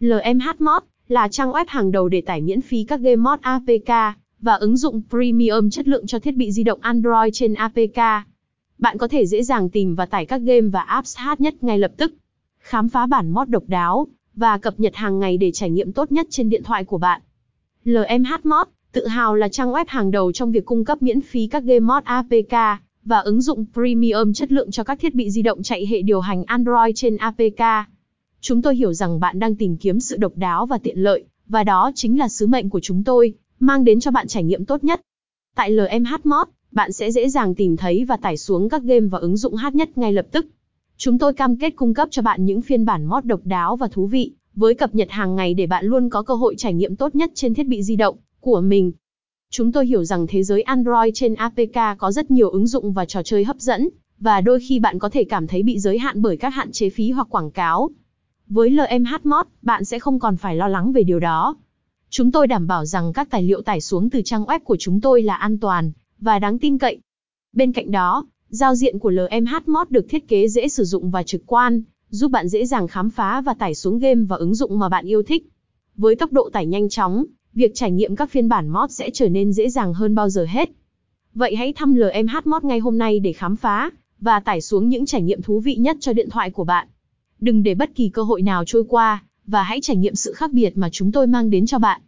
LMH Mod là trang web hàng đầu để tải miễn phí các game mod APK và ứng dụng premium chất lượng cho thiết bị di động Android trên APK. Bạn có thể dễ dàng tìm và tải các game và apps hát nhất ngay lập tức. Khám phá bản mod độc đáo và cập nhật hàng ngày để trải nghiệm tốt nhất trên điện thoại của bạn. LMH Mod tự hào là trang web hàng đầu trong việc cung cấp miễn phí các game mod APK và ứng dụng premium chất lượng cho các thiết bị di động chạy hệ điều hành Android trên APK. Chúng tôi hiểu rằng bạn đang tìm kiếm sự độc đáo và tiện lợi, và đó chính là sứ mệnh của chúng tôi, mang đến cho bạn trải nghiệm tốt nhất. Tại LMH Mod, bạn sẽ dễ dàng tìm thấy và tải xuống các game và ứng dụng hát nhất ngay lập tức. Chúng tôi cam kết cung cấp cho bạn những phiên bản mod độc đáo và thú vị, với cập nhật hàng ngày để bạn luôn có cơ hội trải nghiệm tốt nhất trên thiết bị di động của mình. Chúng tôi hiểu rằng thế giới Android trên APK có rất nhiều ứng dụng và trò chơi hấp dẫn, và đôi khi bạn có thể cảm thấy bị giới hạn bởi các hạn chế phí hoặc quảng cáo. Với LMH Mod, bạn sẽ không còn phải lo lắng về điều đó. Chúng tôi đảm bảo rằng các tài liệu tải xuống từ trang web của chúng tôi là an toàn và đáng tin cậy. Bên cạnh đó, giao diện của LMH Mod được thiết kế dễ sử dụng và trực quan, giúp bạn dễ dàng khám phá và tải xuống game và ứng dụng mà bạn yêu thích. Với tốc độ tải nhanh chóng, việc trải nghiệm các phiên bản mod sẽ trở nên dễ dàng hơn bao giờ hết. Vậy hãy thăm LMH Mod ngay hôm nay để khám phá và tải xuống những trải nghiệm thú vị nhất cho điện thoại của bạn. Đừng để bất kỳ cơ hội nào trôi qua, và hãy trải nghiệm sự khác biệt mà chúng tôi mang đến cho bạn.